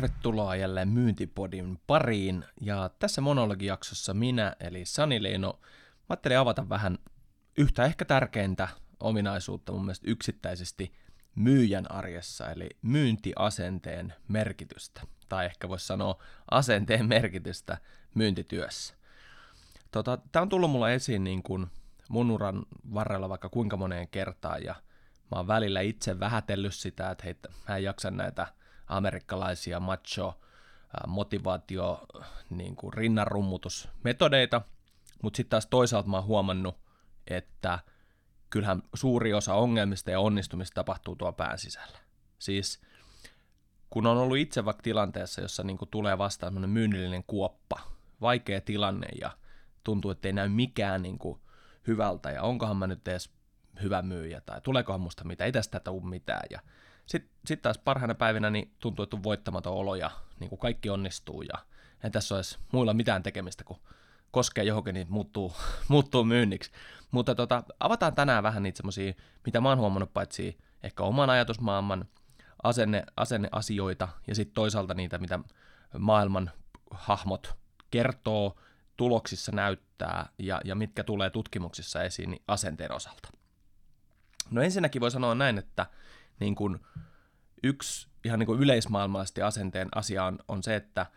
Tervetuloa jälleen Myyntipodin pariin, ja tässä monologijaksossa minä, eli Sani Leino, ajattelin avata vähän yhtä ehkä tärkeintä ominaisuutta mun mielestä yksittäisesti myyjän arjessa, eli myyntiasenteen merkitystä, tai ehkä voisi sanoa asenteen merkitystä myyntityössä. Tota, Tämä on tullut mulla esiin niin kuin mun uran varrella vaikka kuinka moneen kertaan, ja mä oon välillä itse vähätellyt sitä, että hei, mä en jaksa näitä amerikkalaisia macho motivaatio niin kuin rinnanrummutusmetodeita, mutta sitten taas toisaalta mä oon huomannut, että kyllähän suuri osa ongelmista ja onnistumista tapahtuu tuo pään sisällä. Siis kun on ollut itse vaikka tilanteessa, jossa niin kuin tulee vastaan myynnillinen kuoppa, vaikea tilanne ja tuntuu, että ei näy mikään niin kuin hyvältä ja onkohan mä nyt edes hyvä myyjä tai tuleekohan musta mitä, ei tästä tule mitään ja sitten sit taas parhaina päivinä niin tuntuu, että on voittamaton olo ja niin kuin kaikki onnistuu ja ei tässä ole muilla mitään tekemistä, kun koskee johonkin, niin muuttuu, muuttuu myynniksi. Mutta tota, avataan tänään vähän niitä semmoisia, mitä mä oon huomannut paitsi ehkä oman ajatusmaailman asenne, asenneasioita ja sitten toisaalta niitä, mitä maailman hahmot kertoo, tuloksissa näyttää ja, ja mitkä tulee tutkimuksissa esiin niin asenteen osalta. No ensinnäkin voi sanoa näin, että niin kuin yksi ihan niin kuin yleismaailmallisesti asenteen asia on, on se, että äh,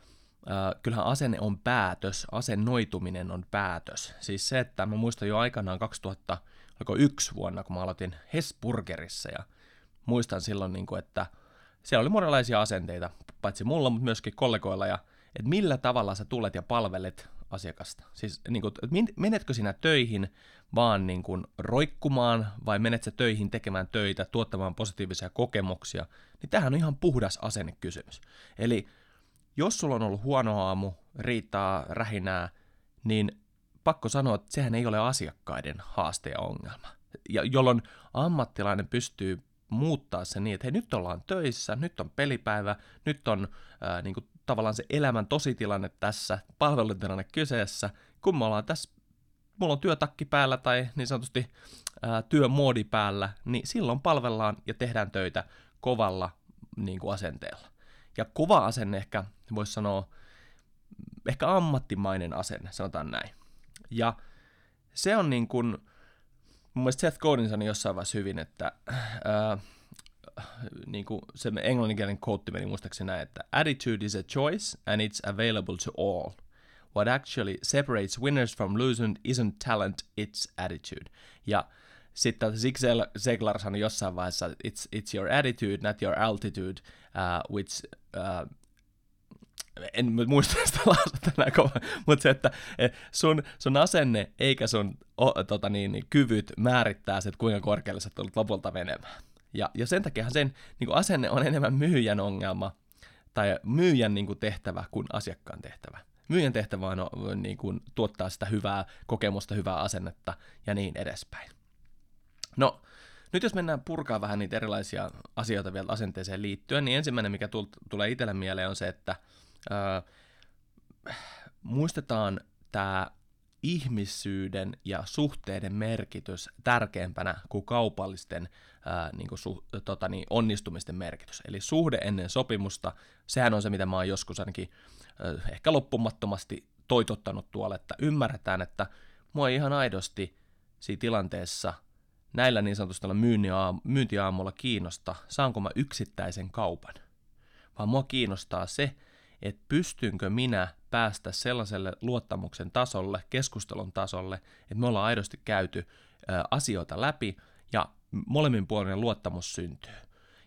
kyllähän asenne on päätös, asennoituminen on päätös. Siis se, että mä muistan jo aikanaan 2001 vuonna, kun mä aloitin Hesburgerissa ja muistan silloin, niin kuin, että siellä oli monenlaisia asenteita, paitsi mulla, mutta myöskin kollegoilla, ja että millä tavalla sä tulet ja palvelet asiakasta. Siis niin kuin, menetkö sinä töihin vaan niin kuin roikkumaan vai menet sä töihin tekemään töitä, tuottamaan positiivisia kokemuksia, niin tämähän on ihan puhdas asennekysymys. Eli jos sulla on ollut huono aamu, riittää rähinää, niin pakko sanoa, että sehän ei ole asiakkaiden haaste ja ongelma. Ja jolloin ammattilainen pystyy muuttaa se niin, että hei, nyt ollaan töissä, nyt on pelipäivä, nyt on ää, niin kuin, tavallaan se elämän tositilanne tässä, palvelutilanne kyseessä, kun me ollaan tässä, mulla on työtakki päällä tai niin sanotusti ää, työmoodi päällä, niin silloin palvellaan ja tehdään töitä kovalla niin kuin asenteella. Ja kova asenne ehkä, voisi sanoa, ehkä ammattimainen asenne, sanotaan näin. Ja se on niin kuin, mun mielestä Seth Godin sanoi jossain vaiheessa hyvin, että ää, niin kuin se englanninkielinen quote meni muistaakseni näin, että attitude is a choice and it's available to all. What actually separates winners from losers isn't talent, it's attitude. Ja sitten Zig Ziglar sanoi jossain vaiheessa, it's, it's your attitude, not your altitude, uh, which uh, en muista sitä lausetta enää mutta se, että sun, sun asenne eikä sun o, tota niin, niin, kyvyt määrittää se, että kuinka korkealle sä tulet lopulta menemään. Ja, ja sen takia sen niin kuin asenne on enemmän myyjän ongelma tai myyjän niin kuin tehtävä kuin asiakkaan tehtävä. Myyjän tehtävä on niin kuin, tuottaa sitä hyvää kokemusta, hyvää asennetta ja niin edespäin. No, nyt jos mennään purkaa vähän niitä erilaisia asioita vielä asenteeseen liittyen, niin ensimmäinen, mikä tulee itselle mieleen, on se, että muistetaan tämä ihmisyyden ja suhteiden merkitys tärkeämpänä kuin kaupallisten ää, niin kuin su, tota niin, onnistumisten merkitys. Eli suhde ennen sopimusta, sehän on se, mitä mä oon joskus ainakin ää, ehkä loppumattomasti toitottanut tuolle, että ymmärretään, että mua ei ihan aidosti siinä tilanteessa näillä niin sanotusti myyntiaamulla kiinnosta, saanko mä yksittäisen kaupan, vaan mua kiinnostaa se, että pystynkö minä päästä sellaiselle luottamuksen tasolle, keskustelun tasolle, että me ollaan aidosti käyty asioita läpi ja molemmin puolinen luottamus syntyy.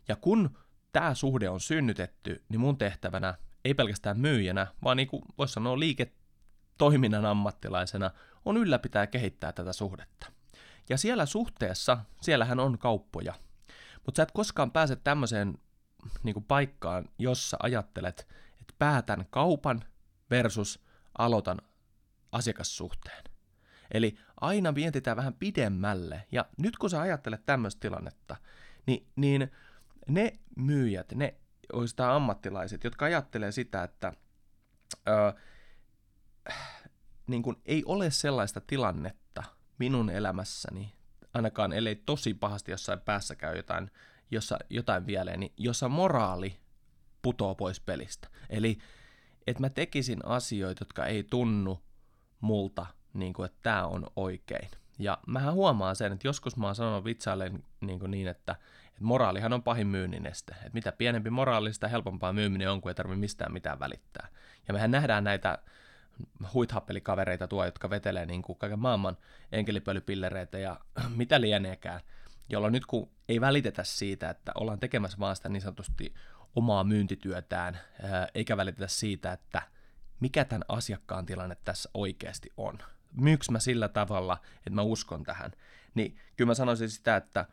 Ja kun tämä suhde on synnytetty, niin mun tehtävänä ei pelkästään myyjänä, vaan niin kuin voisi sanoa liiketoiminnan ammattilaisena, on ylläpitää ja kehittää tätä suhdetta. Ja siellä suhteessa, siellähän on kauppoja. Mutta sä et koskaan pääse tämmöiseen niin kuin paikkaan, jossa ajattelet, että päätän kaupan versus aloitan asiakassuhteen. Eli aina mietitään vähän pidemmälle. Ja nyt kun sä ajattelet tämmöistä tilannetta, niin, niin ne myyjät, ne oikeastaan ammattilaiset, jotka ajattelee sitä, että ö, niin kun ei ole sellaista tilannetta minun elämässäni, ainakaan ellei tosi pahasti jossain päässä käy jotain, jossa jotain vielä, niin jossa moraali putoo pois pelistä. Eli että mä tekisin asioita, jotka ei tunnu multa, niin kuin, että tämä on oikein. Ja mähän huomaan sen, että joskus mä oon sanonut vitsailen niin, kuin niin että, että moraalihan on pahin myynnin este. Että mitä pienempi moraali, sitä helpompaa myyminen on, kun ei tarvitse mistään mitään välittää. Ja mehän nähdään näitä huithappelikavereita tuo, jotka vetelee niin kuin kaiken maailman enkelipölypillereitä ja mitä lieneekään, jolloin nyt kun ei välitetä siitä, että ollaan tekemässä vaan sitä niin sanotusti omaa myyntityötään, eikä välitetä siitä, että mikä tämän asiakkaan tilanne tässä oikeasti on. Myyks mä sillä tavalla, että mä uskon tähän? Niin kyllä mä sanoisin sitä, että,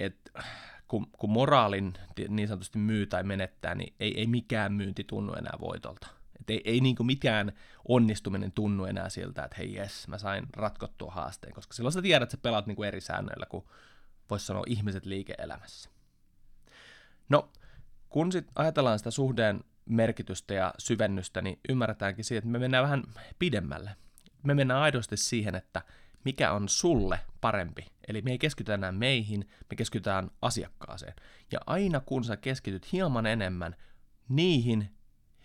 että kun, kun moraalin niin sanotusti myy tai menettää, niin ei, ei mikään myynti tunnu enää voitolta. Et ei, ei niin mikään onnistuminen tunnu enää siltä, että hei jes, mä sain ratkottua haasteen, koska silloin sä tiedät, että sä pelaat niin eri säännöillä kuin voisi sanoa ihmiset liike-elämässä. No, kun sitten ajatellaan sitä suhteen merkitystä ja syvennystä, niin ymmärretäänkin siitä, että me mennään vähän pidemmälle. Me mennään aidosti siihen, että mikä on sulle parempi. Eli me ei keskitytä enää meihin, me keskitytään asiakkaaseen. Ja aina kun sä keskityt hieman enemmän niihin,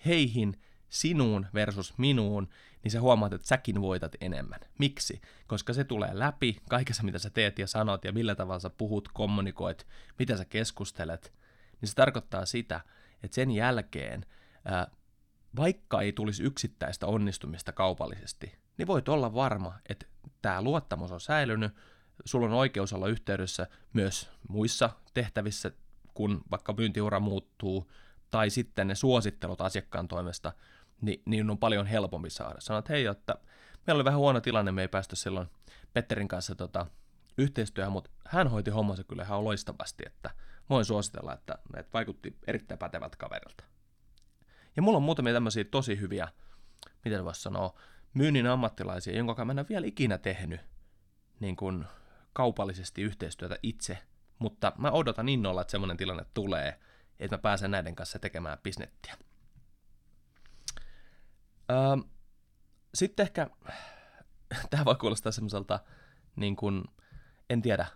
heihin, sinuun versus minuun, niin sä huomaat, että säkin voitat enemmän. Miksi? Koska se tulee läpi kaikessa, mitä sä teet ja sanot ja millä tavalla sä puhut, kommunikoit, mitä sä keskustelet, niin se tarkoittaa sitä, että sen jälkeen, vaikka ei tulisi yksittäistä onnistumista kaupallisesti, niin voit olla varma, että tämä luottamus on säilynyt, sulla on oikeus olla yhteydessä myös muissa tehtävissä, kun vaikka myyntiura muuttuu, tai sitten ne suosittelut asiakkaan toimesta, niin, niin on paljon helpompi saada. Sanoit, että hei, että meillä oli vähän huono tilanne, me ei päästy silloin Petterin kanssa tota, yhteistyöhön, mutta hän hoiti hommansa kyllä ihan loistavasti, että voin suositella, että, että vaikutti erittäin pätevältä kaverilta. Ja mulla on muutamia tämmöisiä tosi hyviä, miten voisi sanoa, myynnin ammattilaisia, jonka mä en ole vielä ikinä tehnyt niin kuin kaupallisesti yhteistyötä itse, mutta mä odotan innolla, että semmoinen tilanne tulee, että mä pääsen näiden kanssa tekemään bisnettiä. Öö, sitten ehkä, tämä voi kuulostaa semmoiselta, niin kuin, en tiedä,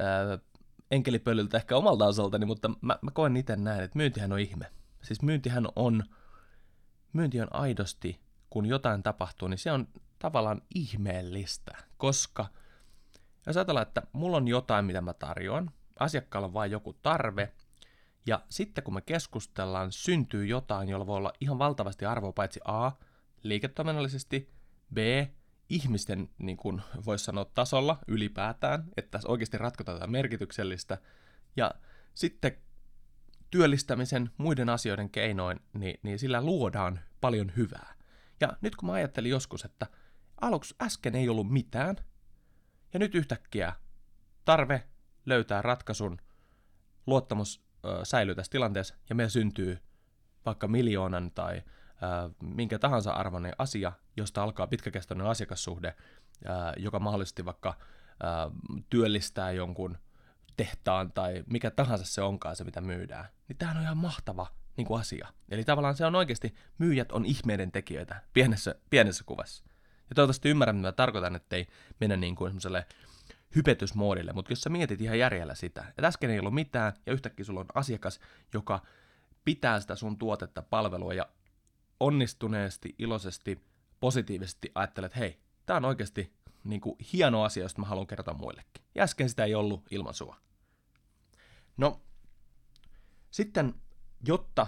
öö, enkelipölyltä ehkä omalta osaltani, mutta mä, mä koen itse näin, että myyntihän on ihme. Siis myyntihän on, myynti on aidosti, kun jotain tapahtuu, niin se on tavallaan ihmeellistä, koska jos ajatellaan, että mulla on jotain, mitä mä tarjoan, asiakkaalla on vain joku tarve, ja sitten kun me keskustellaan, syntyy jotain, jolla voi olla ihan valtavasti arvoa paitsi A, liiketoiminnallisesti, B, ihmisten, niin kuin voisi sanoa, tasolla ylipäätään, että tässä oikeasti ratkotaan tätä merkityksellistä, ja sitten työllistämisen muiden asioiden keinoin, niin, niin sillä luodaan paljon hyvää. Ja nyt kun mä ajattelin joskus, että aluksi äsken ei ollut mitään, ja nyt yhtäkkiä tarve löytää ratkaisun, luottamus ö, säilyy tässä tilanteessa, ja meillä syntyy vaikka miljoonan tai minkä tahansa arvoinen asia, josta alkaa pitkäkestoinen asiakassuhde, joka mahdollisesti vaikka työllistää jonkun tehtaan tai mikä tahansa se onkaan se, mitä myydään, niin tämähän on ihan mahtava niin kuin asia. Eli tavallaan se on oikeasti, myyjät on ihmeiden tekijöitä pienessä, pienessä kuvassa. Ja toivottavasti ymmärrän, mitä tarkoitan, ettei mennä niin kuin semmoiselle hypetysmoodille, mutta jos sä mietit ihan järjellä sitä, että äsken ei ollut mitään ja yhtäkkiä sulla on asiakas, joka pitää sitä sun tuotetta, palvelua ja onnistuneesti, iloisesti, positiivisesti ajattelet, hei, tämä on oikeasti niin kuin, hieno asia, josta mä haluan kertoa muillekin. Ja äsken sitä ei ollut ilman sua. No, sitten, jotta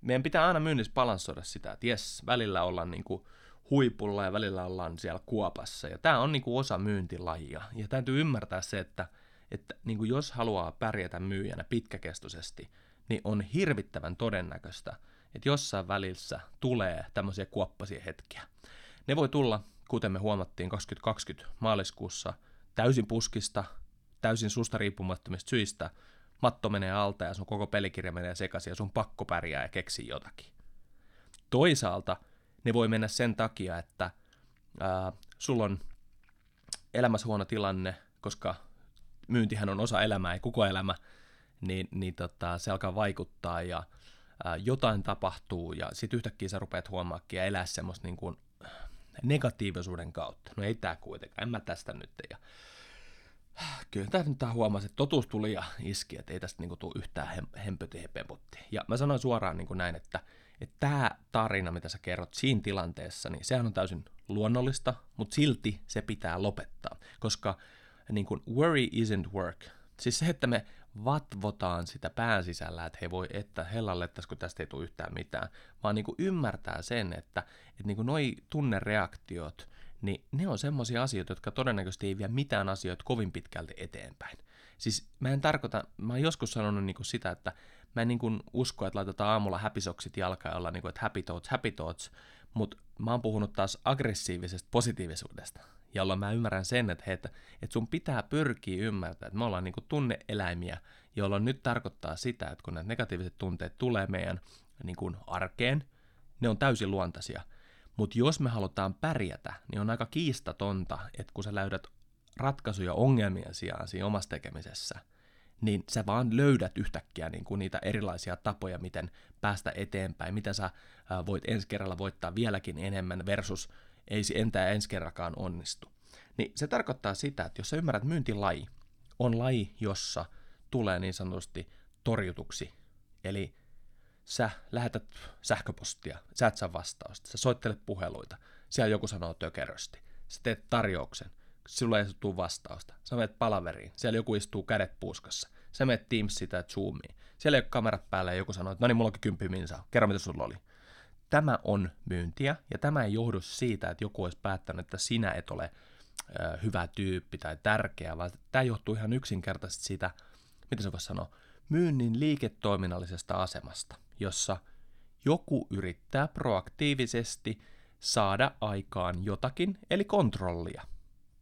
meidän pitää aina myynnissä balanssoida sitä, että jes, välillä ollaan niin kuin huipulla ja välillä ollaan siellä kuopassa. Ja tämä on niin kuin osa myyntilajia. Ja täytyy ymmärtää se, että, että niin kuin jos haluaa pärjätä myyjänä pitkäkestoisesti, niin on hirvittävän todennäköistä, että jossain välissä tulee tämmöisiä kuoppasia hetkiä. Ne voi tulla, kuten me huomattiin 2020 maaliskuussa, täysin puskista, täysin susta riippumattomista syistä, matto menee alta ja sun koko pelikirja menee sekaisin ja sun pakko pärjää ja keksi jotakin. Toisaalta ne voi mennä sen takia, että ää, sulla on elämässä huono tilanne, koska myyntihän on osa elämää ja koko elämä, niin, niin tota, se alkaa vaikuttaa ja ää, jotain tapahtuu ja sitten yhtäkkiä sä rupeat huomaakin ja elää semmoista niin kuin negatiivisuuden kautta. No ei tää kuitenkaan, en mä tästä nyt. Ja kyllä tämä nyt huomasi, että totuus tuli ja iski, että ei tästä niin kuin, tule yhtään hem- hempöti. Ja mä sanoin suoraan niin kuin näin, että, että tämä tarina, mitä sä kerrot siinä tilanteessa, niin sehän on täysin luonnollista, mutta silti se pitää lopettaa, koska niin kuin, worry isn't work. Siis se, että me vatvotaan sitä pään sisällä, että he voi, että hellalle kun tästä ei tule yhtään mitään, vaan niin ymmärtää sen, että, että niin noi tunnereaktiot, niin ne on semmoisia asioita, jotka todennäköisesti ei vie mitään asioita kovin pitkälti eteenpäin. Siis mä en tarkoita, mä oon joskus sanonut niin kuin sitä, että mä en niin kuin usko, että laitetaan aamulla häpisoksit jalkaan ja ollaan niin kuin, että happy thoughts, happy thoughts, mutta mä oon puhunut taas aggressiivisesta positiivisuudesta, jolloin mä ymmärrän sen, että, hei, että, että sun pitää pyrkiä ymmärtää, että me ollaan niin kuin tunneeläimiä, jolloin nyt tarkoittaa sitä, että kun nämä negatiiviset tunteet tulee meidän niin kuin arkeen, ne on täysin luontaisia. Mutta jos me halutaan pärjätä, niin on aika kiistatonta, että kun sä löydät ratkaisuja ongelmien sijaan siinä omassa tekemisessä, niin sä vaan löydät yhtäkkiä niin kuin niitä erilaisia tapoja, miten päästä eteenpäin, miten sä voit ensi kerralla voittaa vieläkin enemmän versus ei se entää ensi kerrakaan onnistu. Niin se tarkoittaa sitä, että jos sä ymmärrät myyntilaji, on laji, jossa tulee niin sanotusti torjutuksi. Eli sä lähetät sähköpostia, sä et saa vastausta, sä soittelet puheluita, siellä joku sanoo tökerösti, sä teet tarjouksen, sulla ei tule vastausta, sä menet palaveriin, siellä joku istuu kädet puuskassa, sä menet Teamsista ja Zoomiin, siellä ei ole kamerat päällä ja joku sanoo, että no niin, mulla onkin kymppi minsa, kerro mitä sulla oli. Tämä on myyntiä, ja tämä ei johdu siitä, että joku olisi päättänyt, että sinä et ole ö, hyvä tyyppi tai tärkeä, vaan tämä johtuu ihan yksinkertaisesti siitä, miten se voisi sanoa, myynnin liiketoiminnallisesta asemasta, jossa joku yrittää proaktiivisesti saada aikaan jotakin, eli kontrollia.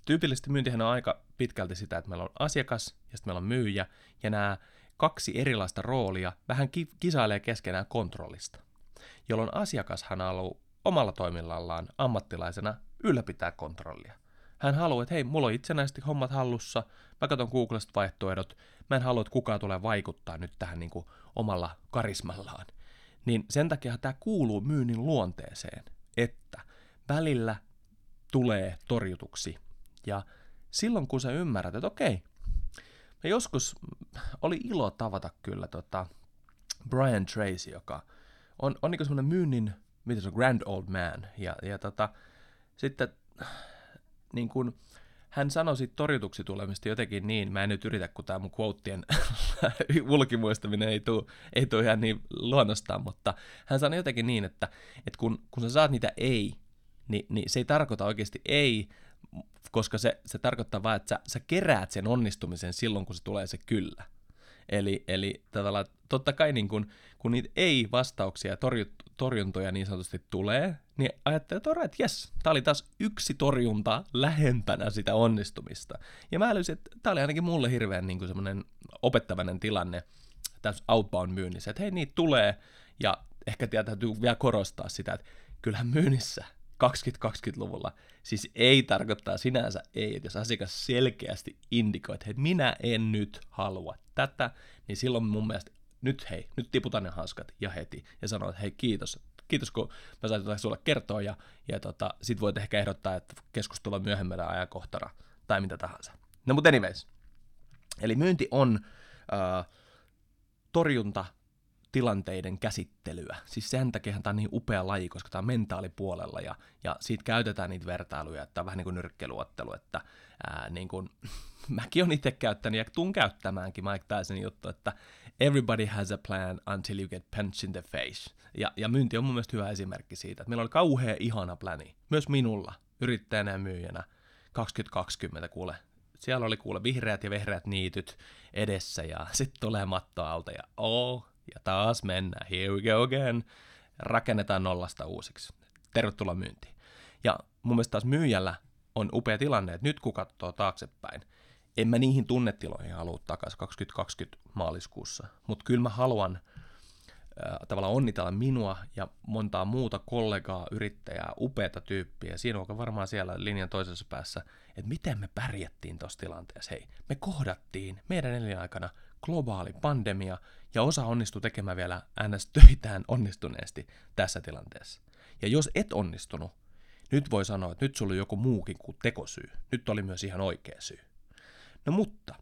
Tyypillisesti myyntihän on aika pitkälti sitä, että meillä on asiakas ja sitten meillä on myyjä, ja nämä kaksi erilaista roolia vähän kisailee keskenään kontrollista, jolloin asiakashan haluaa omalla toiminnallaan ammattilaisena ylläpitää kontrollia. Hän haluaa, että hei, mulla on itsenäisesti hommat hallussa, mä katson Googlesta vaihtoehdot, mä en halua, että kukaan tulee vaikuttaa nyt tähän niin kuin omalla karismallaan. Niin sen takia tämä kuuluu myynnin luonteeseen, että välillä tulee torjutuksi. Ja silloin kun sä ymmärrät, että okei, me joskus oli ilo tavata kyllä tota Brian Tracy, joka on, on niin semmoinen myynnin, mitä se on, grand old man. Ja, ja tota, sitten niin kuin, hän sanoi siitä torjutuksi tulemista jotenkin niin, mä en nyt yritä, kun tämä mun quoteien ulkimuistaminen ei tule ei tuu ihan niin luonnostaan, mutta hän sanoi jotenkin niin, että, että kun, kun sä saat niitä ei, niin, niin se ei tarkoita oikeasti ei, koska se, se tarkoittaa vain, että sä, sä keräät sen onnistumisen silloin, kun se tulee se kyllä. Eli, eli tavallaan, totta kai niin kun, kun niitä ei-vastauksia ja torjut, torjuntoja niin sanotusti tulee, niin ajattelee, että right, yes, tämä oli taas yksi torjunta lähempänä sitä onnistumista. Ja mä älysin, että tämä oli ainakin mulle hirveän niin semmoinen opettavainen tilanne tässä outbound-myynnissä, että hei, niitä tulee, ja ehkä täytyy vielä korostaa sitä, että kyllähän myynnissä 2020-luvulla siis ei tarkoittaa sinänsä ei, että jos asiakas selkeästi indikoi, että hei, minä en nyt halua tätä, niin silloin mun mielestä nyt hei, nyt tiputan ne hanskat ja heti ja sanoo, että hei kiitos, kiitos kun mä sain tätä sulle kertoa ja, ja tota, sit voit ehkä ehdottaa, että keskustella myöhemmällä ajankohtana tai mitä tahansa. No mutta anyways, eli myynti on äh, torjunta tilanteiden käsittelyä. Siis sen takia tämä on niin upea laji, koska tämä on mentaalipuolella ja, ja siitä käytetään niitä vertailuja, että on vähän niin kuin nyrkkeiluottelu, että ää, niin kuin, mäkin olen itse käyttänyt ja tuun käyttämäänkin Mike Tysonin juttu, että everybody has a plan until you get punched in the face. Ja, ja myynti on mun mielestä hyvä esimerkki siitä, että meillä oli kauhean ihana plani, myös minulla, yrittäjänä ja myyjänä, 2020 kuule, siellä oli kuule vihreät ja vehreät niityt edessä ja sitten tulee matto alta ja oh, ja taas mennään, here we go again, rakennetaan nollasta uusiksi. Tervetuloa myyntiin. Ja mun mielestä taas myyjällä on upea tilanne, että nyt kun katsoo taaksepäin, en mä niihin tunnetiloihin halua takaisin 2020 maaliskuussa, mutta kyllä mä haluan äh, tavallaan onnitella minua ja montaa muuta kollegaa, yrittäjää, upeata tyyppiä. Siinä on varmaan siellä linjan toisessa päässä, että miten me pärjättiin tuossa tilanteessa. Hei, me kohdattiin meidän elinaikana globaali pandemia ja osa onnistui tekemään vielä ns. töitään onnistuneesti tässä tilanteessa. Ja jos et onnistunut, nyt voi sanoa, että nyt sulla oli joku muukin kuin tekosyy. Nyt oli myös ihan oikea syy. No mutta,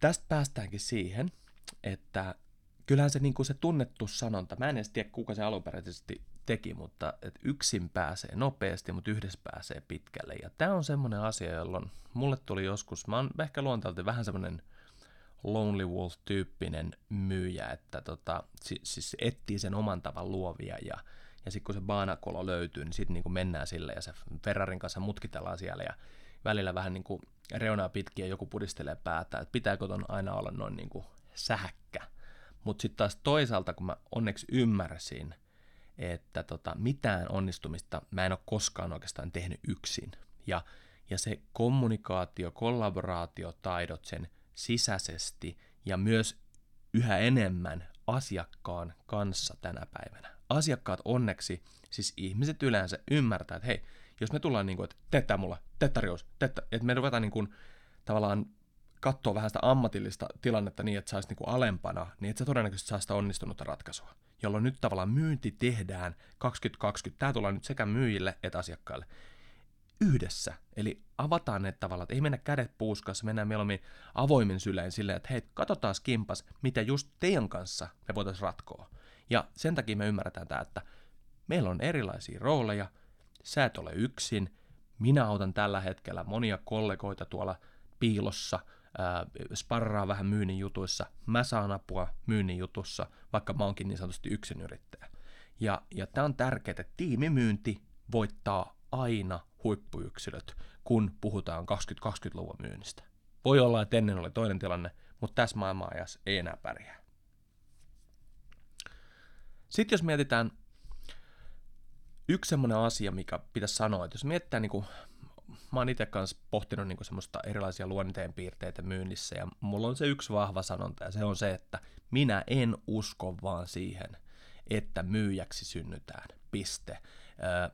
tästä päästäänkin siihen, että kyllähän se, niin kuin se tunnettu sanonta, mä en edes tiedä kuka se alunperäisesti teki, mutta että yksin pääsee nopeasti, mutta yhdessä pääsee pitkälle. Ja tämä on semmoinen asia, jolloin mulle tuli joskus, mä oon ehkä luonteelta vähän semmoinen Lonely Wolf-tyyppinen myyjä, että tota, siis etsii sen oman tavan luovia ja, ja sitten kun se baanakolo löytyy, niin sitten niin mennään sille ja se Ferrarin kanssa mutkitellaan siellä ja välillä vähän niin kuin reunaa pitkin ja joku pudistelee päätä, että pitääkö ton aina olla noin niin kuin sähäkkä. Mutta sitten taas toisaalta, kun mä onneksi ymmärsin, että tota, mitään onnistumista mä en ole koskaan oikeastaan tehnyt yksin. Ja, ja se kommunikaatio, kollaboraatiotaidot sen sisäisesti ja myös yhä enemmän asiakkaan kanssa tänä päivänä. Asiakkaat onneksi, siis ihmiset yleensä ymmärtää, että hei, jos me tullaan niin kuin, että teettää mulla, teet tarjous, teettä, että me ruvetaan niin kuin, tavallaan katsoa vähän sitä ammatillista tilannetta niin, että saisi niin kuin alempana, niin että se todennäköisesti saa sitä onnistunutta ratkaisua. Jolloin nyt tavallaan myynti tehdään 2020, tämä tullaan nyt sekä myyjille että asiakkaille yhdessä. Eli avataan ne tavalla, että ei mennä kädet puuskassa, mennään mieluummin avoimin sylein silleen, että hei, katsotaan skimpas, mitä just teidän kanssa me voitaisiin ratkoa. Ja sen takia me ymmärretään tämä, että meillä on erilaisia rooleja, sä et ole yksin, minä autan tällä hetkellä monia kollegoita tuolla piilossa, äh, sparraa vähän myynnin jutuissa, mä saan apua myynnin jutussa, vaikka mä oonkin niin sanotusti yrittäjä. Ja, ja tämä on tärkeää, että tiimimyynti voittaa aina huippuyksilöt, kun puhutaan 2020-luvun myynnistä. Voi olla, että ennen oli toinen tilanne, mutta tässä maailmanajassa ei enää pärjää. Sitten jos mietitään yksi semmoinen asia, mikä pitäisi sanoa, että jos mietitään, niin kuin, mä oon itse kanssa pohtinut niin semmoista erilaisia luonteenpiirteitä myynnissä, ja mulla on se yksi vahva sanonta, ja se on se, että minä en usko vaan siihen, että myyjäksi synnytään, piste.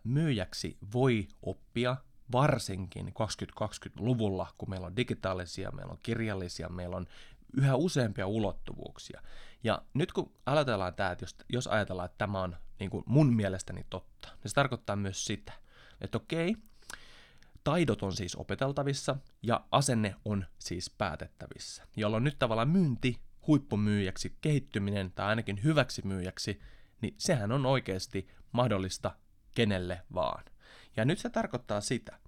Myyjäksi voi oppia varsinkin 2020-luvulla, kun meillä on digitaalisia, meillä on kirjallisia, meillä on yhä useampia ulottuvuuksia. Ja nyt kun ajatellaan tämä, että jos, jos ajatellaan, että tämä on niin kuin mun mielestäni totta, niin se tarkoittaa myös sitä, että okei, taidot on siis opeteltavissa ja asenne on siis päätettävissä, jolloin nyt tavallaan myynti huippumyyjäksi kehittyminen tai ainakin hyväksi myyjäksi, niin sehän on oikeasti mahdollista kenelle vaan. Ja nyt se tarkoittaa sitä,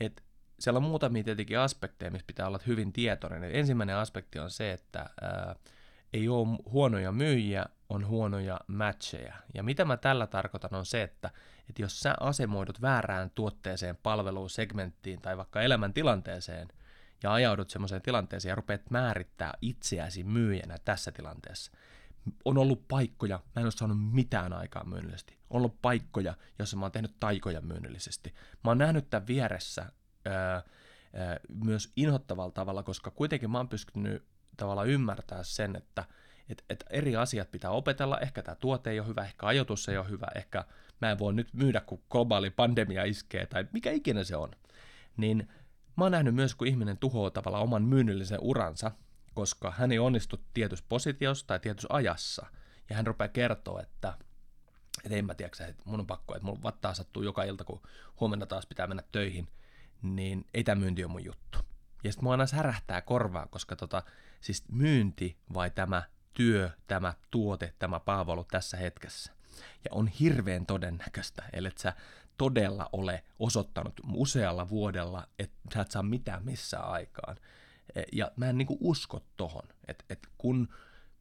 että siellä on muutamia tietenkin aspekteja, missä pitää olla hyvin tietoinen. ensimmäinen aspekti on se, että ää, ei ole huonoja myyjiä, on huonoja matcheja. Ja mitä mä tällä tarkoitan on se, että, että jos sä asemoidut väärään tuotteeseen, palveluun, segmenttiin tai vaikka elämäntilanteeseen ja ajaudut semmoiseen tilanteeseen ja rupeat määrittää itseäsi myyjänä tässä tilanteessa, on ollut paikkoja, mä en ole saanut mitään aikaa myynnillisesti. On ollut paikkoja, joissa mä oon tehnyt taikoja myynnillisesti. Mä oon nähnyt tämän vieressä ää, ää, myös inhottavalla tavalla, koska kuitenkin mä oon pystynyt tavallaan ymmärtää sen, että et, et eri asiat pitää opetella. Ehkä tämä tuote ei ole hyvä, ehkä ajoitus ei ole hyvä, ehkä mä en voi nyt myydä, kun globaali pandemia iskee, tai mikä ikinä se on. Niin mä oon nähnyt myös, kun ihminen tuhoaa tavallaan oman myynnillisen uransa, koska hän ei onnistu tietyssä positiossa tai tietyssä ajassa, ja hän rupeaa kertoa, että että en mä tiedä, että mun on pakko, että mun vattaa sattuu joka ilta, kun huomenna taas pitää mennä töihin, niin ei tämä myynti ole mun juttu. Ja sitten mua aina särähtää korvaan, koska tota, siis myynti vai tämä työ, tämä tuote, tämä palvelu tässä hetkessä. Ja on hirveän todennäköistä, eli että sä todella ole osoittanut usealla vuodella, että sä et saa mitään missään aikaan. E, ja mä en niinku usko tohon, että, että kun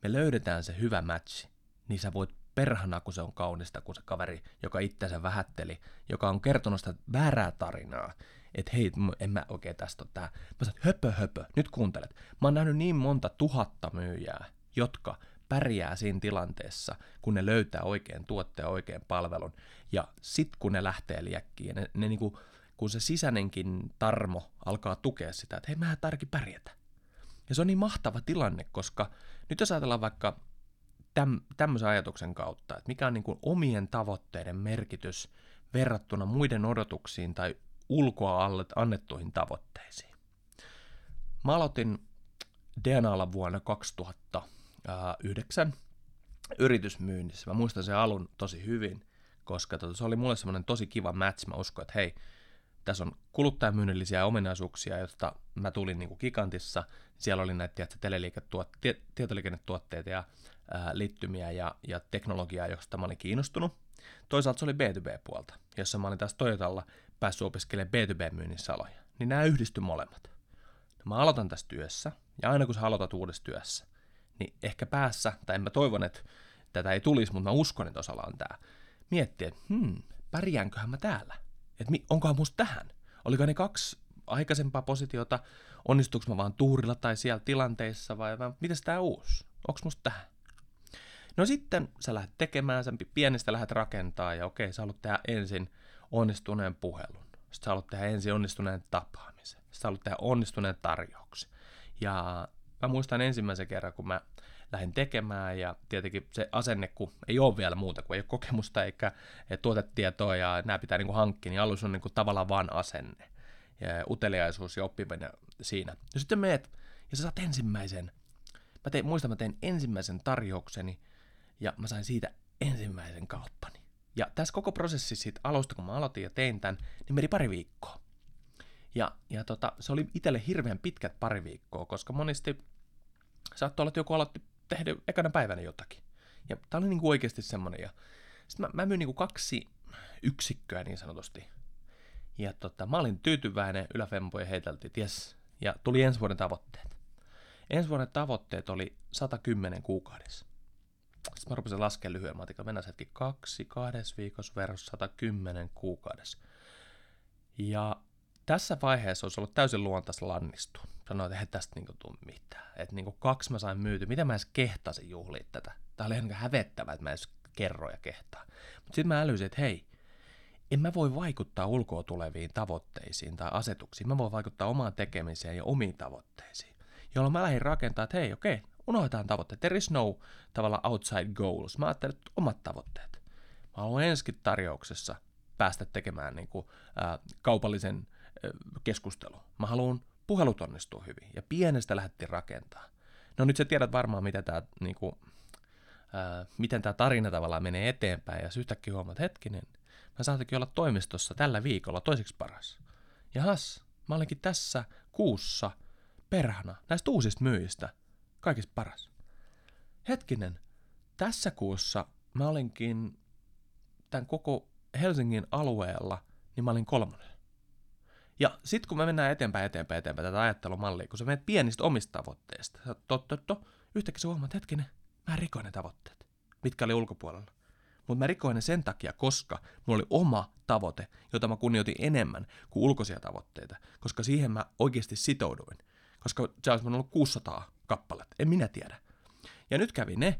me löydetään se hyvä matchi, niin sä voit perhana, kun se on kaunista, kun se kaveri, joka itseänsä vähätteli, joka on kertonut sitä väärää tarinaa, että hei, en mä oikein tästä ole tää. Mä sanoin, höpö höpö, nyt kuuntelet. Mä oon nähnyt niin monta tuhatta myyjää, jotka pärjää siinä tilanteessa, kun ne löytää oikean tuotteen, oikean palvelun, ja sit kun ne lähtee liekkiin, ne, ne niinku, kun se sisäinenkin tarmo alkaa tukea sitä, että hei, mä tarki pärjätä. Ja se on niin mahtava tilanne, koska nyt jos ajatellaan vaikka täm, tämmöisen ajatuksen kautta, että mikä on niin kuin omien tavoitteiden merkitys verrattuna muiden odotuksiin tai ulkoa annettuihin tavoitteisiin. Mä aloitin DNAlla vuonna 2009 yritysmyynnissä. Mä muistan sen alun tosi hyvin, koska tota, se oli mulle semmoinen tosi kiva match. Mä uskon, että hei, tässä on kuluttajamyynnillisiä ominaisuuksia, joista mä tulin niin kuin gigantissa. Siellä oli näitä tiedätkö, teleliiketuot, tietoliikennetuotteita ja ää, liittymiä ja, ja teknologiaa, josta mä olin kiinnostunut. Toisaalta se oli B2B-puolta, jossa mä olin taas Toyotalla päässyt opiskelemaan B2B-myynnissä aloja. Niin nämä yhdisty molemmat. Mä aloitan tässä työssä, ja aina kun sä aloitat uudessa työssä, niin ehkä päässä, tai mä toivon, että tätä ei tulisi, mutta mä uskon, että osalla on tämä, miettiä, että hmm, pärjäänköhän mä täällä? Että onkohan musta tähän? Oliko ne kaksi aikaisempaa positiota, onnistuuko mä vaan tuurilla tai siellä tilanteissa vai, vai miten tämä uusi? Onko musta tähän? No sitten sä lähdet tekemään, sä pienestä lähdet rakentaa ja okei, sä haluat tehdä ensin onnistuneen puhelun. Sitten sä haluat tehdä ensin onnistuneen tapaamisen. Sitten sä haluat tehdä onnistuneen tarjouksen. Ja mä muistan ensimmäisen kerran, kun mä lähdin tekemään ja tietenkin se asenne, kun ei ole vielä muuta, kun ei ole kokemusta eikä tuotetietoa ja nämä pitää niin kuin hankkia, niin alus on niin kuin tavallaan vaan asenne ja uteliaisuus ja oppiminen siinä. Ja sitten meet ja sä saat ensimmäisen, mä tein, muistan, mä tein ensimmäisen tarjoukseni ja mä sain siitä ensimmäisen kauppani. Ja tässä koko prosessi siitä alusta, kun mä aloitin ja tein tämän, niin meni pari viikkoa. Ja, ja tota, se oli itselle hirveän pitkät pari viikkoa, koska monesti saattoi olla, että joku aloitti tehdä ekana päivänä jotakin. Ja tää oli niinku oikeasti semmonen. Ja sitten mä, mä myin niinku kaksi yksikköä niin sanotusti. Ja tota, mä olin tyytyväinen, yläfempoja heiteltiin, ties. Ja tuli ensi vuoden tavoitteet. Ensi vuoden tavoitteet oli 110 kuukaudessa. Sitten mä rupesin laskemaan lyhyen matikan. Mennään hetki kaksi, kahdessa viikossa versus 110 kuukaudessa. Ja tässä vaiheessa olisi ollut täysin luontaista lannistua. Sanoin, että eihän tästä niinku tule mitään. Että niinku kaksi mä sain myyty. Miten mä edes kehtasin juhlia tätä? Tämä oli ihan niinku hävettävää, että mä edes kerro ja kehtaa. Mutta sitten mä älysin, että hei, en mä voi vaikuttaa ulkoa tuleviin tavoitteisiin tai asetuksiin. Mä voin vaikuttaa omaan tekemiseen ja omiin tavoitteisiin. Jolloin mä lähdin rakentamaan, että hei, okei, unohdetaan tavoitteet. There is no tavalla outside goals. Mä ajattelin, että omat tavoitteet. Mä haluan ensikin tarjouksessa päästä tekemään niin kuin, ää, kaupallisen keskustelu. Mä haluan puhelut onnistua hyvin. Ja pienestä lähdettiin rakentaa. No nyt sä tiedät varmaan, mitä tää, niinku, ää, miten tämä tarina tavallaan menee eteenpäin. Ja yhtäkkiä huomaat, hetkinen, mä saatakin olla toimistossa tällä viikolla toiseksi paras. Jahas, mä olenkin tässä kuussa perhana näistä uusista myyjistä kaikista paras. Hetkinen, tässä kuussa mä olinkin tämän koko Helsingin alueella, niin mä olin kolmonen. Ja sitten kun me mennään eteenpäin, eteenpäin, eteenpäin tätä ajattelumallia, kun sä menet pienistä omista tavoitteista, sä to, to, yhtäkkiä sä huomaat, hetkinen, mä rikoin ne tavoitteet, mitkä oli ulkopuolella. Mutta mä rikoin ne sen takia, koska mulla oli oma tavoite, jota mä kunnioitin enemmän kuin ulkoisia tavoitteita, koska siihen mä oikeasti sitouduin. Koska se olisi ollut 600 kappaletta, en minä tiedä. Ja nyt kävi ne,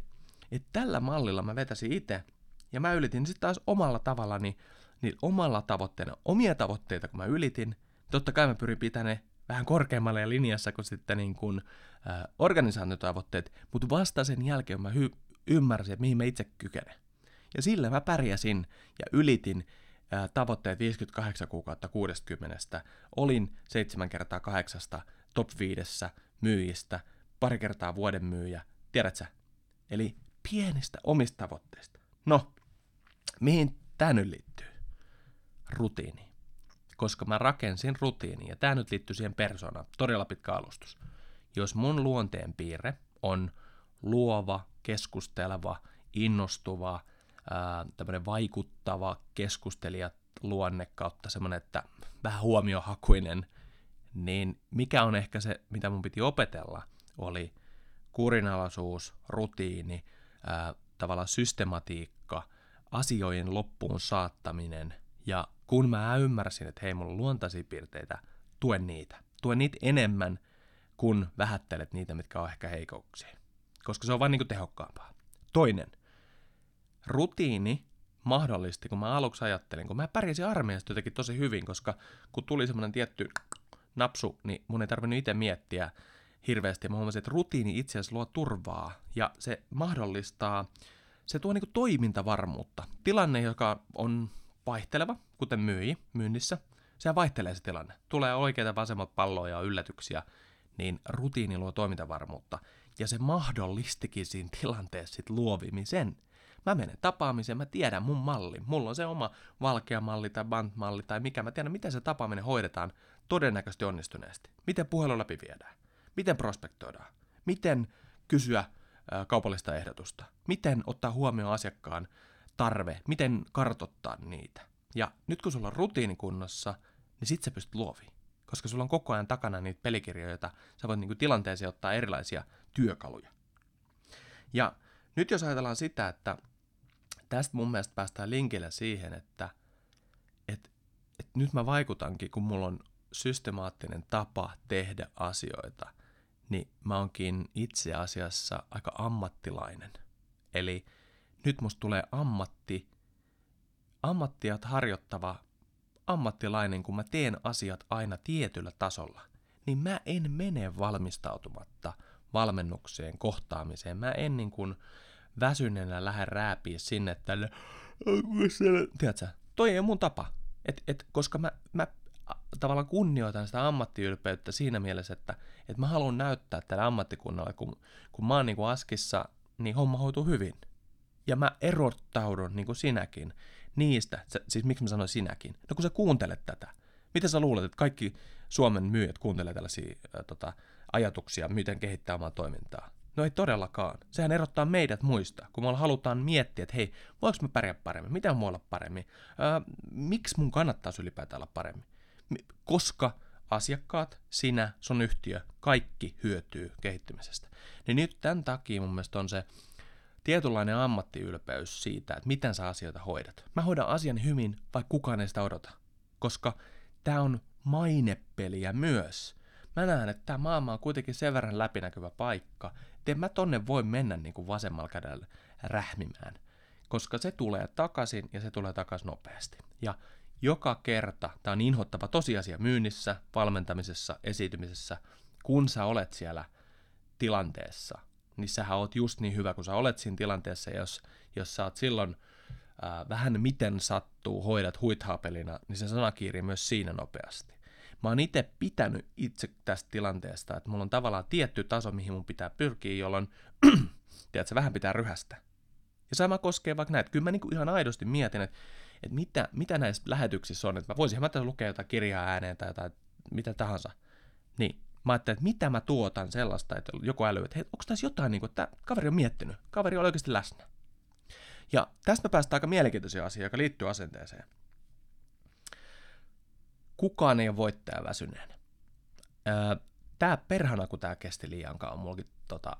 että tällä mallilla mä vetäsin itse, ja mä ylitin sitten taas omalla tavallani, niin omalla tavoitteena, omia tavoitteita kun mä ylitin, totta kai mä pyrin pitämään ne vähän korkeammalle ja linjassa kuin sitten niin kuin, äh, organisaatiotavoitteet, mutta vasta sen jälkeen mä hy- ymmärsin, että mihin mä itse kykenen. Ja sillä mä pärjäsin ja ylitin äh, tavoitteet 58 kuukautta 60. Olin 7 kertaa 8 top 5 myyjistä, pari kertaa vuoden myyjä, tiedätkö Eli pienistä omista tavoitteista. No, mihin tämä nyt liittyy? Rutiini koska mä rakensin rutiini, ja tämä nyt liittyy siihen persoonaan, todella pitkä alustus. Jos mun luonteen piirre on luova, keskusteleva, innostuva, tämmöinen vaikuttava keskustelija luonne kautta semmoinen, että vähän huomiohakuinen, niin mikä on ehkä se, mitä mun piti opetella, oli kurinalaisuus, rutiini, ää, tavallaan systematiikka, asioiden loppuun saattaminen ja kun mä ymmärsin, että hei, mulla on luontaisia piirteitä, tuen niitä. Tuen niitä enemmän, kun vähättelet niitä, mitkä on ehkä heikouksia. Koska se on vain niin tehokkaampaa. Toinen. Rutiini mahdollisti, kun mä aluksi ajattelin, kun mä pärjäsin armeijasta jotenkin tosi hyvin, koska kun tuli semmoinen tietty napsu, niin mun ei tarvinnut itse miettiä hirveästi. Mä huomasin, että rutiini itse asiassa luo turvaa ja se mahdollistaa, se tuo niin toimintavarmuutta. Tilanne, joka on vaihteleva, kuten myyji myynnissä. Se vaihtelee se tilanne. Tulee oikeita vasemmat palloja ja yllätyksiä, niin rutiini luo toimintavarmuutta. Ja se mahdollistikin siinä tilanteessa sit luovimisen. Mä menen tapaamiseen, mä tiedän mun malli. Mulla on se oma valkea malli tai band-malli tai mikä. Mä tiedän, miten se tapaaminen hoidetaan todennäköisesti onnistuneesti. Miten puhelu läpi viedään. Miten prospektoidaan. Miten kysyä kaupallista ehdotusta. Miten ottaa huomioon asiakkaan tarve. Miten kartottaa niitä. Ja nyt kun sulla on rutiini kunnossa, niin sit sä pystyt luoviin. Koska sulla on koko ajan takana niitä pelikirjoja, joita sä voit niinku tilanteeseen ottaa erilaisia työkaluja. Ja nyt jos ajatellaan sitä, että tästä mun mielestä päästään linkille siihen, että et, et nyt mä vaikutankin, kun mulla on systemaattinen tapa tehdä asioita, niin mä oonkin itse asiassa aika ammattilainen. Eli nyt musta tulee ammatti, ammattiat harjoittava ammattilainen, kun mä teen asiat aina tietyllä tasolla, niin mä en mene valmistautumatta valmennukseen, kohtaamiseen. Mä en niin kuin väsyneenä lähde rääpiä sinne tälle, tiedätkö, toi ei ole mun tapa. Et, et, koska mä, mä tavallaan kunnioitan sitä ammattiylpeyttä siinä mielessä, että, että mä haluan näyttää tälle ammattikunnalle, kun, kun mä oon niin kuin askissa, niin homma hoituu hyvin. Ja mä erottaudun, niin kuin sinäkin, niistä, siis miksi mä sanoin sinäkin, no kun sä kuuntelet tätä, miten sä luulet, että kaikki Suomen myyjät kuuntelee tällaisia ää, tota, ajatuksia, miten kehittää omaa toimintaa? No ei todellakaan. Sehän erottaa meidät muista, kun me halutaan miettiä, että hei, voinko mä pärjää paremmin, mitä mua olla paremmin, ää, miksi mun kannattaisi ylipäätään olla paremmin. Koska asiakkaat, sinä, sun yhtiö, kaikki hyötyy kehittymisestä. Niin nyt tämän takia mun mielestä on se tietynlainen ammattiylpeys siitä, että miten sä asioita hoidat. Mä hoidan asian hyvin, vaikka kukaan ei sitä odota. Koska tämä on mainepeliä myös. Mä näen, että tämä maailma on kuitenkin sen verran läpinäkyvä paikka, että mä tonne voi mennä niin kuin vasemmalla kädellä rähmimään. Koska se tulee takaisin ja se tulee takaisin nopeasti. Ja joka kerta, tämä on inhottava tosiasia myynnissä, valmentamisessa, esiintymisessä, kun sä olet siellä tilanteessa, niin sähän oot just niin hyvä, kun sä olet siinä tilanteessa, jos, jos sä oot silloin ää, vähän miten sattuu, hoidat huithapelina, niin se sana kiirii myös siinä nopeasti. Mä oon itse pitänyt itse tästä tilanteesta, että mulla on tavallaan tietty taso, mihin mun pitää pyrkiä, jolloin tiedät, vähän pitää ryhästä. Ja sama koskee vaikka näitä. Kyllä mä niinku ihan aidosti mietin, että, että mitä, mitä näissä lähetyksissä on. Että mä voisinhan mä tässä lukea jotain kirjaa ääneen tai jotain, mitä tahansa. Niin, mä ajattelin, että mitä mä tuotan sellaista, että joku äly, että hei, onko tässä jotain, niin kuin, että kaveri on miettinyt, kaveri on oikeasti läsnä. Ja tästä me päästään aika mielenkiintoisia asia, joka liittyy asenteeseen. Kukaan ei ole voittaja väsyneen. Tämä perhana, kun tämä kesti liian kauan, mullakin tota,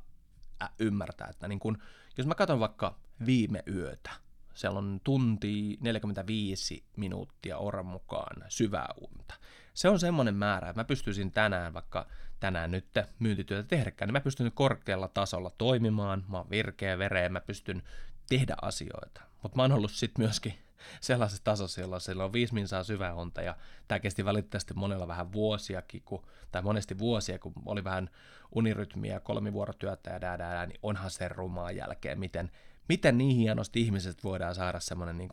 ymmärtää, että niin kun, jos mä katson vaikka viime yötä, siellä on tunti 45 minuuttia oran mukaan syvää unta. Se on semmoinen määrä, että mä pystyisin tänään, vaikka tänään nyt myyntityötä tehdäkään, niin mä pystyn korkealla tasolla toimimaan, mä oon virkeä vereen, mä pystyn tehdä asioita. Mutta mä oon ollut sitten myöskin sellaisessa tasossa, jolla siellä on viisi minsaa syvää unta, ja tämä kesti valitettavasti monella vähän vuosiakin, kun, tai monesti vuosia, kun oli vähän unirytmiä, kolmivuorotyötä ja dää, dää, niin onhan se rumaa jälkeen, miten, miten niin hienosti ihmiset voidaan saada semmoinen niin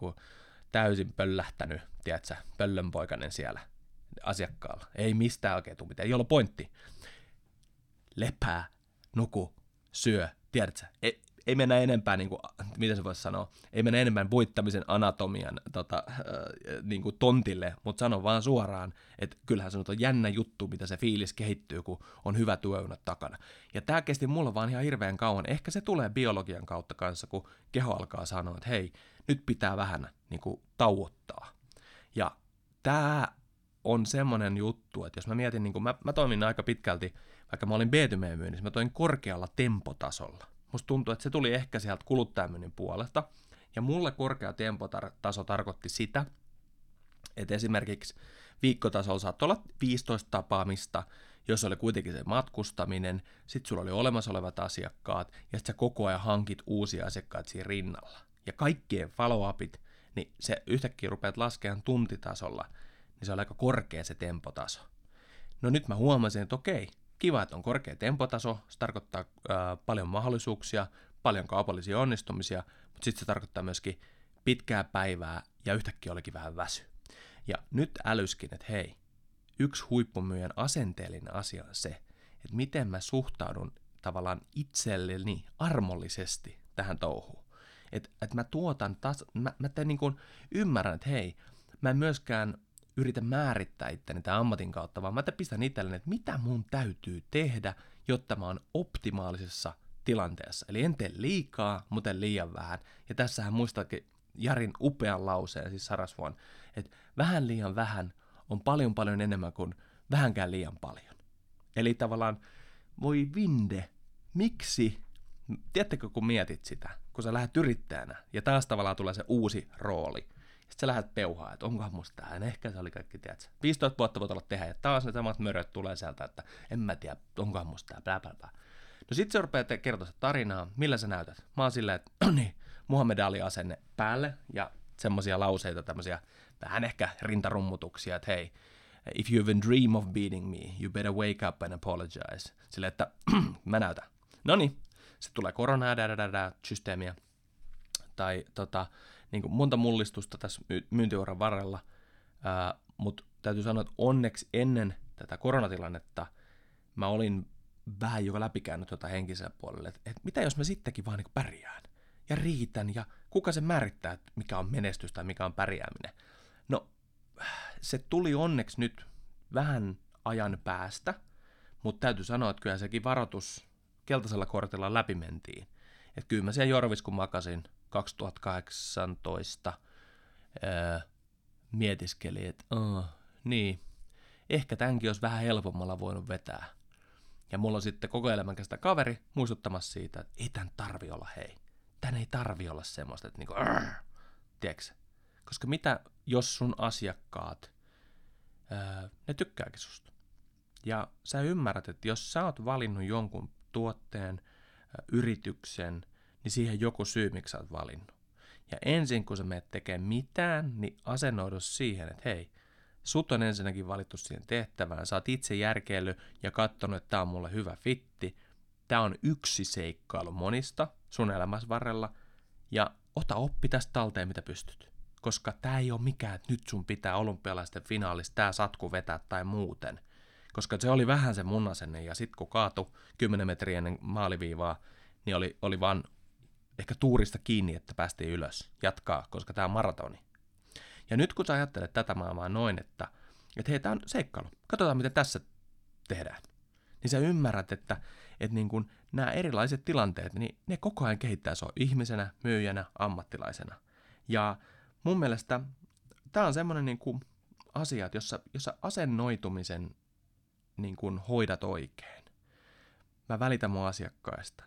täysin pöllähtänyt, tiedätkö, pöllönpoikainen siellä asiakkaalla. Ei mistään oikein tule mitään, ei ole pointti. Lepää, nuku, syö, tiedätkö, ei mennä enempää, niin kuin, mitä se voisi sanoa, ei mennä enempää voittamisen anatomian tota, äh, niin kuin tontille, mutta sano vaan suoraan, että kyllähän se on jännä juttu, mitä se fiilis kehittyy, kun on hyvä työunat takana. Ja tämä kesti mulla vaan ihan hirveän kauan. Ehkä se tulee biologian kautta kanssa, kun keho alkaa sanoa, että hei, nyt pitää vähän niin kuin, tauottaa. Ja tämä on semmoinen juttu, että jos mä mietin, niin kuin mä, mä toimin aika pitkälti, vaikka mä olin B2B myynnissä, mä toin korkealla tempotasolla. Musta tuntuu, että se tuli ehkä sieltä kuluttajamyynnin puolesta. Ja mulle korkea tempotaso tarkoitti sitä, että esimerkiksi viikkotasolla saattoi olla 15 tapaamista, jos oli kuitenkin se matkustaminen, sitten sulla oli olemassa olevat asiakkaat, ja sitten sä koko ajan hankit uusia asiakkaita siinä rinnalla. Ja kaikkien follow-upit, niin se yhtäkkiä rupeat laskemaan tuntitasolla, niin se on aika korkea se tempotaso. No nyt mä huomasin, että okei, kiva, että on korkea tempotaso, se tarkoittaa ää, paljon mahdollisuuksia, paljon kaupallisia onnistumisia, mutta sitten se tarkoittaa myöskin pitkää päivää ja yhtäkkiä olikin vähän väsy. Ja nyt älyskin, että hei, yksi huippumyyjän asenteellinen asia on se, että miten mä suhtaudun tavallaan itselleni armollisesti tähän touhuun. Että et mä tuotan, tas, mä, mä teen niin kuin, ymmärrän, että hei, mä en myöskään yritä määrittää itteni tämän ammatin kautta, vaan mä pistän itselleni, että mitä mun täytyy tehdä, jotta mä oon optimaalisessa tilanteessa. Eli en tee liikaa, mutta liian vähän. Ja tässähän muistakin Jarin upean lauseen, siis Sarasvuon, että vähän liian vähän on paljon paljon enemmän kuin vähänkään liian paljon. Eli tavallaan, voi vinde, miksi, tiedättekö kun mietit sitä, kun sä lähdet yrittäjänä, ja taas tavallaan tulee se uusi rooli, sitten sä lähdet peuhaa, että onkohan musta tähän, ehkä se oli kaikki, tiedätkö, 15 vuotta voit olla tehdä, ja taas ne samat möröt tulee sieltä, että en mä tiedä, onkohan musta tämä, bla bla bla. No sit se rupeaa kertoa sitä tarinaa, millä sä näytät. Mä oon silleen, että niin, Muhammed Ali asenne päälle, ja semmoisia lauseita, tämmöisiä vähän ehkä rintarummutuksia, että hei, if you even dream of beating me, you better wake up and apologize. Sille, että mä näytän. No niin, se tulee koronaa, systeemiä, tai tota, niin kuin monta mullistusta tässä myyntiuran varrella, mutta täytyy sanoa, että onneksi ennen tätä koronatilannetta mä olin vähän joka läpikäynyt tuota henkisellä puolella, että, että mitä jos mä sittenkin vaan niin pärjään ja riitän ja kuka se määrittää, että mikä on menestys tai mikä on pärjääminen. No, se tuli onneksi nyt vähän ajan päästä, mutta täytyy sanoa, että kyllä sekin varoitus keltaisella kortilla läpi mentiin. Että kyllä mä siellä Jorvis, kun makasin 2018, ää, mietiskelin, että uh, niin, ehkä tämänkin olisi vähän helpommalla voinut vetää. Ja mulla on sitten koko elämän kestä kaveri muistuttamassa siitä, että ei tän tarvi olla hei. Tän ei tarvi olla semmoista, että niinku, tiedätkö? Koska mitä jos sun asiakkaat, ää, ne tykkääkin susta. Ja sä ymmärrät, että jos sä oot valinnut jonkun tuotteen, yrityksen, niin siihen joku syy, miksi sä oot valinnut. Ja ensin kun sä menet tekemään mitään, niin asennoidu siihen, että hei, sut on ensinnäkin valittu siihen tehtävään, sä oot itse järkeily ja katsonut, että tämä on mulle hyvä fitti, tämä on yksi seikkailu monista sun elämässä varrella, ja ota oppi tästä talteen, mitä pystyt. Koska tämä ei ole mikään, että nyt sun pitää olympialaisten finaalista tämä satku vetää tai muuten. Koska se oli vähän se mun asenne, ja sitten kun kaatu 10 metriä ennen maaliviivaa, niin oli, oli vaan ehkä tuurista kiinni, että päästiin ylös, jatkaa, koska tämä on maratoni. Ja nyt kun sä ajattelet tätä maailmaa noin, että, että hei, tämä on seikkailu, katsotaan miten tässä tehdään, niin sä ymmärrät, että, että niin kun nämä erilaiset tilanteet, niin ne koko ajan kehittää sua ihmisenä, myyjänä, ammattilaisena. Ja mun mielestä tämä on semmoinen niin kuin asia, että jossa, jossa asennoitumisen niin kuin hoidat oikein. Mä välitän mun asiakkaista.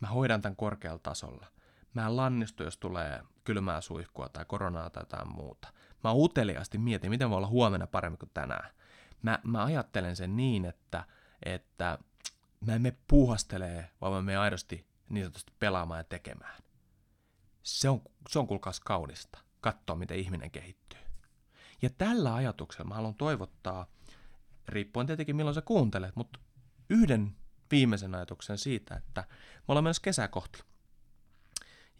Mä hoidan tämän korkealla tasolla. Mä en lannistu, jos tulee kylmää suihkua tai koronaa tai jotain muuta. Mä uteliaasti mietin, miten voi olla huomenna paremmin kuin tänään. Mä, mä ajattelen sen niin, että, että mä en mene puuhastelee, vaan mä menen aidosti niin sanotusti pelaamaan ja tekemään. Se on, se on kuulkaas kaunista, katsoa miten ihminen kehittyy. Ja tällä ajatuksella mä haluan toivottaa, riippuen tietenkin milloin sä kuuntelet, mutta yhden viimeisen ajatuksen siitä, että me ollaan menossa kesää kohti.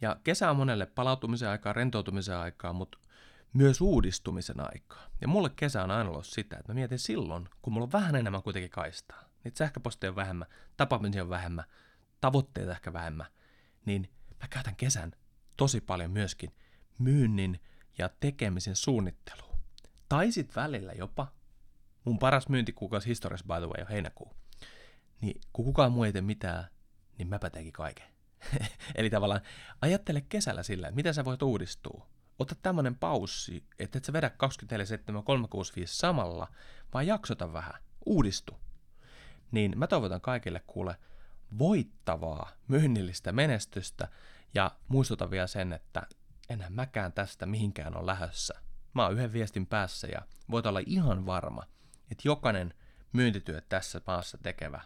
Ja kesä on monelle palautumisen aikaa, rentoutumisen aikaa, mutta myös uudistumisen aikaa. Ja mulle kesä on aina ollut sitä, että mä mietin silloin, kun mulla on vähän enemmän kuitenkin kaistaa. Niitä sähköposteja on vähemmän, tapaamisia on vähemmän, tavoitteita ehkä vähemmän. Niin mä käytän kesän tosi paljon myöskin myynnin ja tekemisen suunnitteluun. Tai sit välillä jopa, mun paras myyntikuukausi historiassa by the way on heinäkuu. Niin kun kukaan muu ei tee mitään, niin mäpä teenkin kaiken. Eli tavallaan ajattele kesällä sillä, että miten sä voit uudistua. Ota tämmöinen paussi, että et sä vedä 24-7, 365 samalla, vaan jaksota vähän, uudistu. Niin mä toivotan kaikille kuule voittavaa myynnillistä menestystä ja muistutan vielä sen, että enää mäkään tästä mihinkään on lähössä. Mä oon yhden viestin päässä ja voit olla ihan varma, että jokainen myyntityö tässä maassa tekevä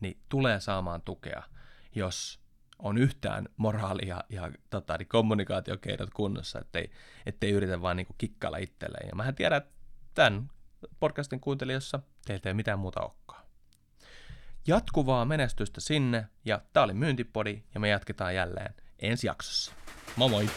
niin tulee saamaan tukea, jos on yhtään moraalia ja tota, niin kommunikaatiokeinot kunnossa, ettei, ettei yritä vaan niin kikkailla itselleen. Ja mähän tiedän, että tämän podcastin kuuntelijassa teiltä ei mitään muuta olekaan. Jatkuvaa menestystä sinne, ja tää oli Myyntipodi, ja me jatketaan jälleen ensi jaksossa. Moi moi!